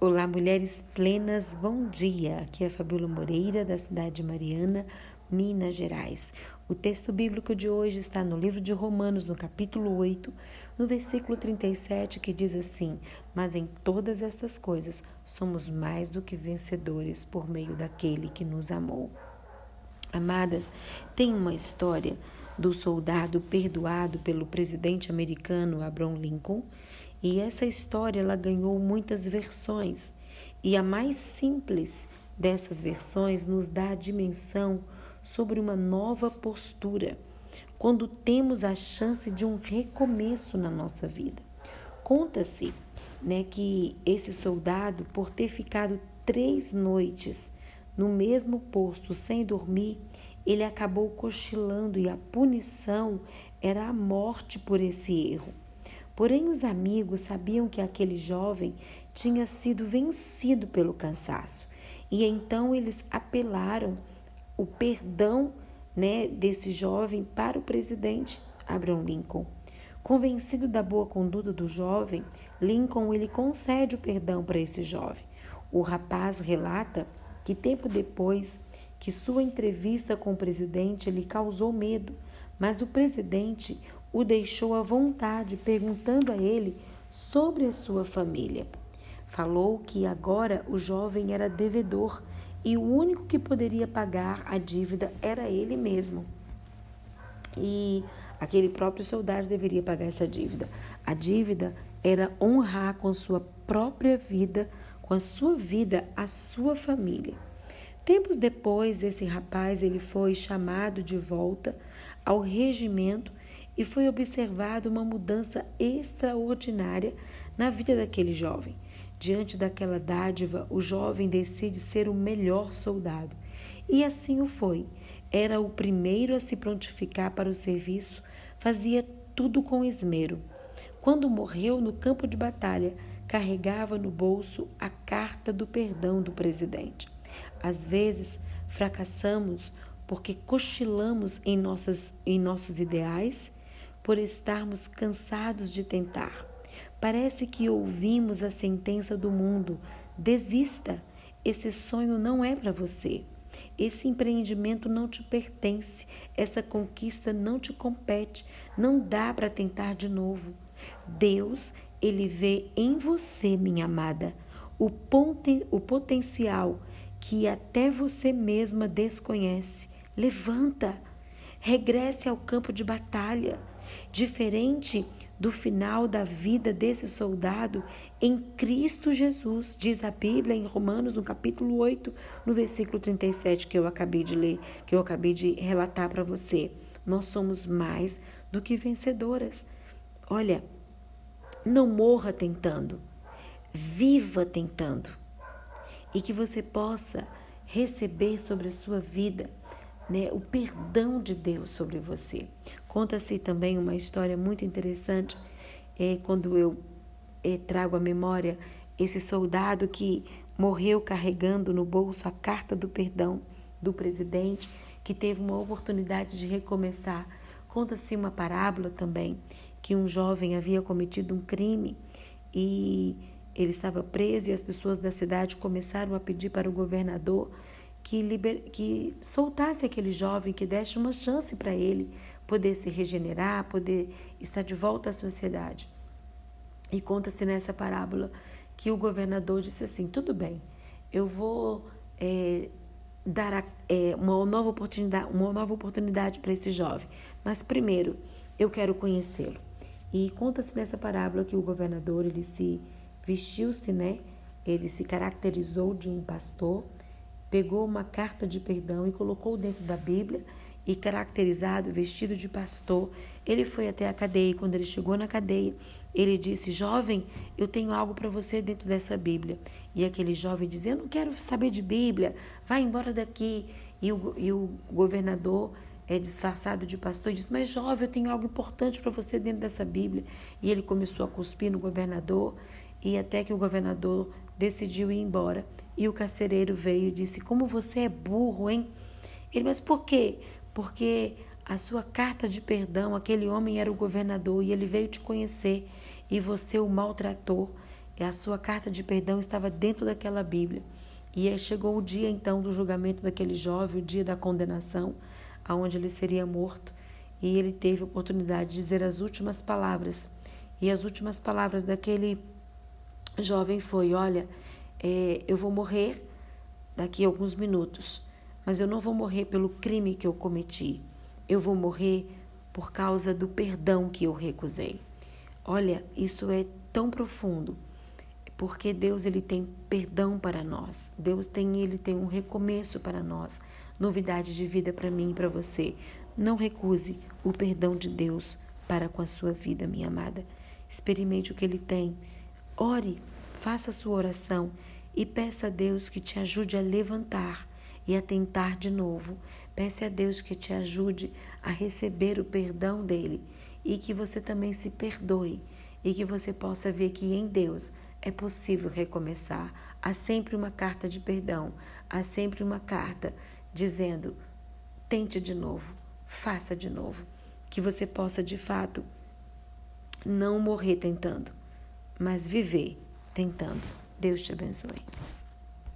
Olá, mulheres plenas, bom dia. Aqui é a Fabíola Moreira, da cidade de Mariana, Minas Gerais. O texto bíblico de hoje está no livro de Romanos, no capítulo 8, no versículo 37, que diz assim: Mas em todas estas coisas somos mais do que vencedores por meio daquele que nos amou. Amadas, tem uma história do soldado perdoado pelo presidente americano Abraham Lincoln, e essa história ela ganhou muitas versões, e a mais simples dessas versões nos dá a dimensão sobre uma nova postura, quando temos a chance de um recomeço na nossa vida. Conta-se né, que esse soldado, por ter ficado três noites no mesmo posto sem dormir, ele acabou cochilando e a punição era a morte por esse erro. Porém, os amigos sabiam que aquele jovem tinha sido vencido pelo cansaço e então eles apelaram o perdão né, desse jovem para o presidente Abraham Lincoln. Convencido da boa conduta do jovem, Lincoln ele concede o perdão para esse jovem. O rapaz relata que tempo depois que sua entrevista com o presidente lhe causou medo, mas o presidente o deixou à vontade, perguntando a ele sobre a sua família. Falou que agora o jovem era devedor e o único que poderia pagar a dívida era ele mesmo. E aquele próprio soldado deveria pagar essa dívida. A dívida era honrar com sua própria vida, com a sua vida, a sua família. Tempos depois, esse rapaz ele foi chamado de volta ao regimento e foi observada uma mudança extraordinária na vida daquele jovem. Diante daquela dádiva, o jovem decide ser o melhor soldado. E assim o foi. Era o primeiro a se prontificar para o serviço, fazia tudo com esmero. Quando morreu no campo de batalha, carregava no bolso a carta do perdão do presidente. Às vezes, fracassamos porque cochilamos em, nossas, em nossos ideais, por estarmos cansados de tentar. Parece que ouvimos a sentença do mundo: desista, esse sonho não é para você. Esse empreendimento não te pertence, essa conquista não te compete, não dá para tentar de novo. Deus, ele vê em você, minha amada, o, poten o potencial que até você mesma desconhece. Levanta, regresse ao campo de batalha. Diferente do final da vida desse soldado em Cristo Jesus, diz a Bíblia em Romanos, no capítulo 8, no versículo 37 que eu acabei de ler, que eu acabei de relatar para você. Nós somos mais do que vencedoras. Olha, não morra tentando, viva tentando e que você possa receber sobre a sua vida né, o perdão de Deus sobre você. Conta-se também uma história muito interessante é, quando eu é, trago à memória esse soldado que morreu carregando no bolso a carta do perdão do presidente, que teve uma oportunidade de recomeçar. Conta-se uma parábola também que um jovem havia cometido um crime e ele estava preso e as pessoas da cidade começaram a pedir para o governador que, liber... que soltasse aquele jovem, que desse uma chance para ele poder se regenerar, poder estar de volta à sociedade. E conta-se nessa parábola que o governador disse assim: tudo bem, eu vou é, dar a, é, uma nova oportunidade, uma nova oportunidade para esse jovem, mas primeiro eu quero conhecê-lo. E conta-se nessa parábola que o governador ele se vestiu-se, né? Ele se caracterizou de um pastor, pegou uma carta de perdão e colocou dentro da Bíblia e caracterizado, vestido de pastor, ele foi até a cadeia. E quando ele chegou na cadeia, ele disse: Jovem, eu tenho algo para você dentro dessa Bíblia. E aquele jovem dizia: Eu não quero saber de Bíblia, vai embora daqui. E o, e o governador é disfarçado de pastor disse: Mas jovem, eu tenho algo importante para você dentro dessa Bíblia. E ele começou a cuspir no governador e até que o governador decidiu ir embora. E o carcereiro veio e disse: Como você é burro, hein? Ele, mas por quê? Porque a sua carta de perdão, aquele homem era o governador e ele veio te conhecer e você o maltratou. E a sua carta de perdão estava dentro daquela Bíblia. E aí chegou o dia então do julgamento daquele jovem, o dia da condenação, aonde ele seria morto, e ele teve a oportunidade de dizer as últimas palavras. E as últimas palavras daquele jovem foi: Olha, é, eu vou morrer daqui a alguns minutos, mas eu não vou morrer pelo crime que eu cometi. Eu vou morrer por causa do perdão que eu recusei. Olha, isso é tão profundo, porque Deus ele tem perdão para nós. Deus tem ele tem um recomeço para nós, novidade de vida para mim e para você. Não recuse o perdão de Deus para com a sua vida, minha amada. Experimente o que ele tem. Ore, faça sua oração e peça a Deus que te ajude a levantar e a tentar de novo. Peça a Deus que te ajude a receber o perdão dele e que você também se perdoe e que você possa ver que em Deus é possível recomeçar. Há sempre uma carta de perdão, há sempre uma carta dizendo: tente de novo, faça de novo. Que você possa de fato não morrer tentando, mas viver tentando. Deus te abençoe.